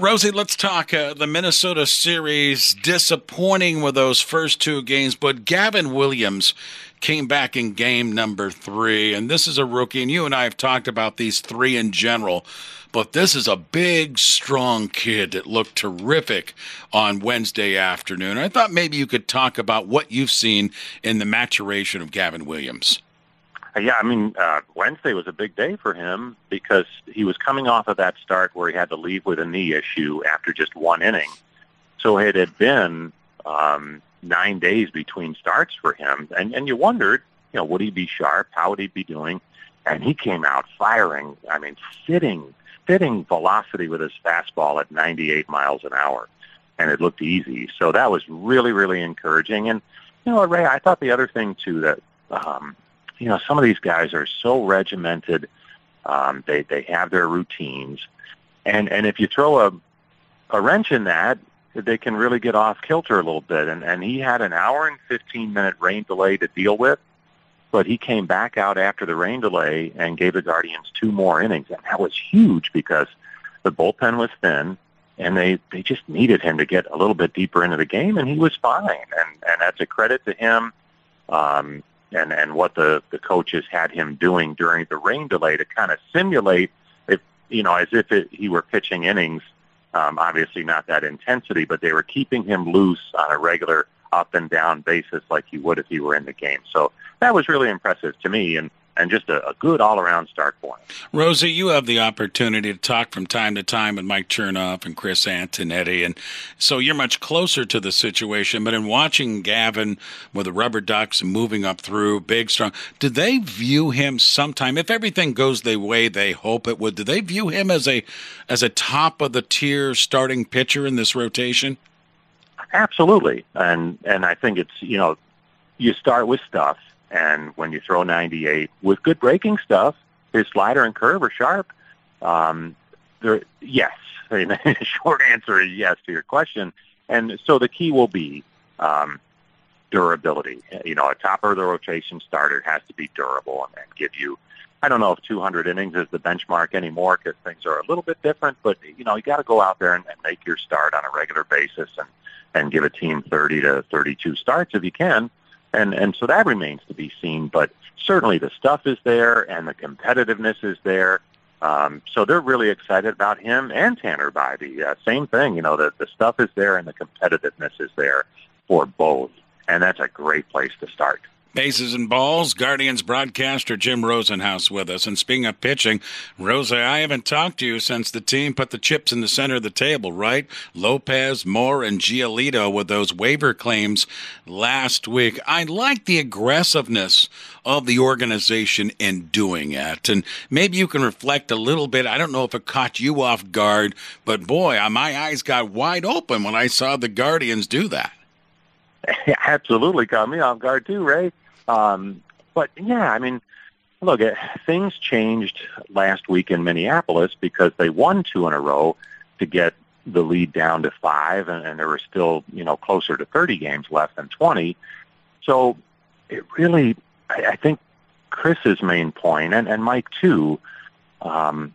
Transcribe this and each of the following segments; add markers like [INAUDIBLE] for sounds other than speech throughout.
Rosie, let's talk uh, the Minnesota series. Disappointing with those first two games, but Gavin Williams came back in game number three, and this is a rookie. And you and I have talked about these three in general, but this is a big, strong kid that looked terrific on Wednesday afternoon. I thought maybe you could talk about what you've seen in the maturation of Gavin Williams. Uh, yeah, I mean, uh, Wednesday was a big day for him because he was coming off of that start where he had to leave with a knee issue after just one inning. So it had been um, nine days between starts for him, and and you wondered, you know, would he be sharp? How would he be doing? And he came out firing. I mean, fitting, fitting velocity with his fastball at 98 miles an hour, and it looked easy. So that was really, really encouraging. And you know, Ray, I thought the other thing too that um, you know some of these guys are so regimented. Um, they they have their routines, and and if you throw a a wrench in that, they can really get off kilter a little bit. And, and he had an hour and 15 minute rain delay to deal with, but he came back out after the rain delay and gave the Guardians two more innings. And that was huge because the bullpen was thin and they, they just needed him to get a little bit deeper into the game and he was fine. And, and that's a credit to him. Um, and, and what the, the coaches had him doing during the rain delay to kind of simulate if, you know, as if it, he were pitching innings um, obviously not that intensity, but they were keeping him loose on a regular up and down basis like he would if he were in the game. So that was really impressive to me. And and just a, a good all around start for him. Rosie, you have the opportunity to talk from time to time with Mike Chernoff and Chris Antonetti, and so you're much closer to the situation. But in watching Gavin with the RubberDucks and moving up through, big, strong, did they view him sometime, if everything goes the way they hope it would, do they view him as a as a top of the tier starting pitcher in this rotation? Absolutely, and and I think it's you know you start with stuff and when you throw 98 with good breaking stuff, his slider and curve are sharp. Um, there, yes. [LAUGHS] The short answer is yes to your question. And so the key will be um, durability. You know, a top of the rotation starter has to be durable and, and give you. I don't know if 200 innings is the benchmark anymore because things are a little bit different. But you know, you got to go out there and, and make your start on a regular basis and and give a team 30 to 32 starts if you can and and so that remains to be seen. But certainly the stuff is there, and the competitiveness is there. Um, so they're really excited about him and Tanner Bibee. Uh, same thing, you know, the the stuff is there and the competitiveness is there for both, and that's a great place to start. Bases and balls, Guardians broadcaster Jim Rosenhaus with us. And speaking of pitching, Rosa, I haven't talked to you since the team put the chips in the center of the table, right? Lopez, Moore, and Giolito with those waiver claims last week. I like the aggressiveness of the organization in doing it. And maybe you can reflect a little bit. I don't know if it caught you off guard, but boy, my eyes got wide open when I saw the Guardians do that. [LAUGHS] Absolutely caught me off guard too, Ray. Um, but yeah, I mean, look, things changed last week in Minneapolis because they won two in a row to get the lead down to five, and, and there were still, you know, closer to 30 games left than 20. So it really, I, I think Chris's main point, and, and Mike too, um,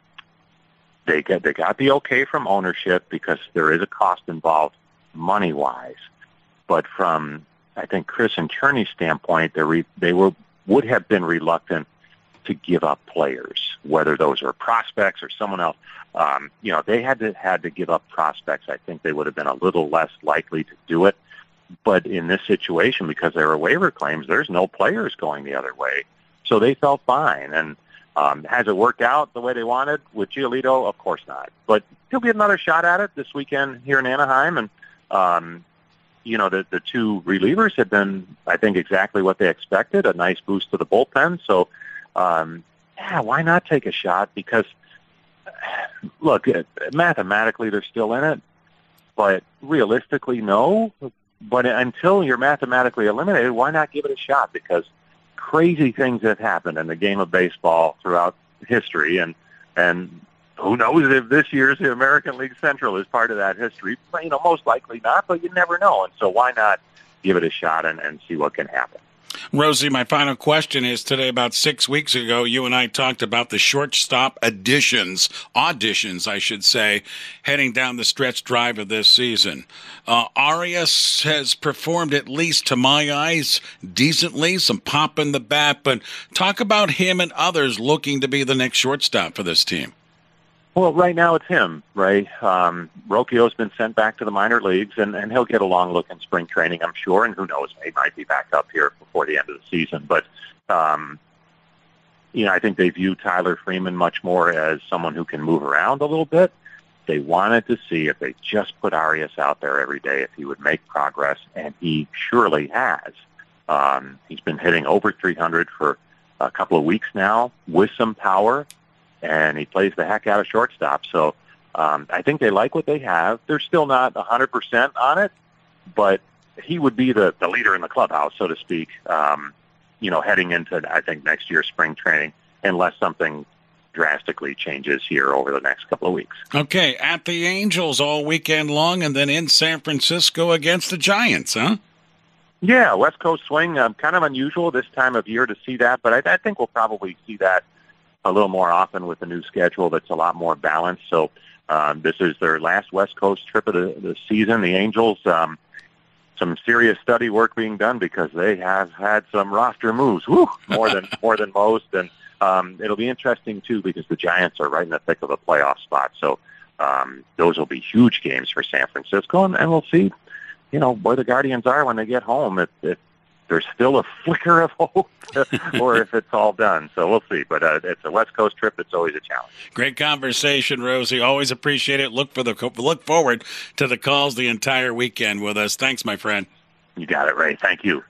they get they got the okay from ownership because there is a cost involved money wise, but from I think Chris and Cherney's standpoint, they re, they were would have been reluctant to give up players, whether those are prospects or someone else. Um, you know, they had to had to give up prospects. I think they would have been a little less likely to do it. But in this situation, because there are waiver claims, there's no players going the other way, so they felt fine. And um, has it worked out the way they wanted with Giolito? Of course not. But he'll get another shot at it this weekend here in Anaheim, and um, you know, the, the two relievers have been, I think, exactly what they expected, a nice boost to the bullpen. So, um, yeah, why not take a shot? Because, look, mathematically they're still in it, but realistically, no. But until you're mathematically eliminated, why not give it a shot? Because crazy things have happened in the game of baseball throughout history, and and who knows if this year's American League Central is part of that history? You know, most likely not, but you never know. And so why not give it a shot and, and see what can happen? Rosie, my final question is today, about six weeks ago, you and I talked about the shortstop additions, auditions, I should say, heading down the stretch drive of this season. Uh, Arias has performed, at least to my eyes, decently, some pop in the bat, but talk about him and others looking to be the next shortstop for this team. Well, right now it's him, right? Um, Rocchio's been sent back to the minor leagues, and, and he'll get a long look in spring training, I'm sure. And who knows, he might be back up here before the end of the season. But, um, you know, I think they view Tyler Freeman much more as someone who can move around a little bit. They wanted to see if they just put Arias out there every day, if he would make progress, and he surely has. Um, he's been hitting over 300 for a couple of weeks now with some power and he plays the heck out of shortstop. So um, I think they like what they have. They're still not 100% on it, but he would be the, the leader in the clubhouse, so to speak, um, you know, heading into, I think, next year's spring training, unless something drastically changes here over the next couple of weeks. Okay, at the Angels all weekend long, and then in San Francisco against the Giants, huh? Yeah, West Coast swing, um, kind of unusual this time of year to see that, but I, I think we'll probably see that a little more often with the new schedule that's a lot more balanced. So um, this is their last West Coast trip of the, the season. The Angels, um, some serious study work being done because they have had some roster moves, Woo, more than [LAUGHS] more than most, and um, it'll be interesting too because the Giants are right in the thick of a playoff spot. So um, those will be huge games for San Francisco, and, and we'll see, you know, where the Guardians are when they get home. If, if there's still a flicker of hope, [LAUGHS] or if it's all done. So we'll see. But uh, it's a West Coast trip. It's always a challenge. Great conversation, Rosie. Always appreciate it. Look for the look forward to the calls the entire weekend with us. Thanks, my friend. You got it, Ray. Thank you.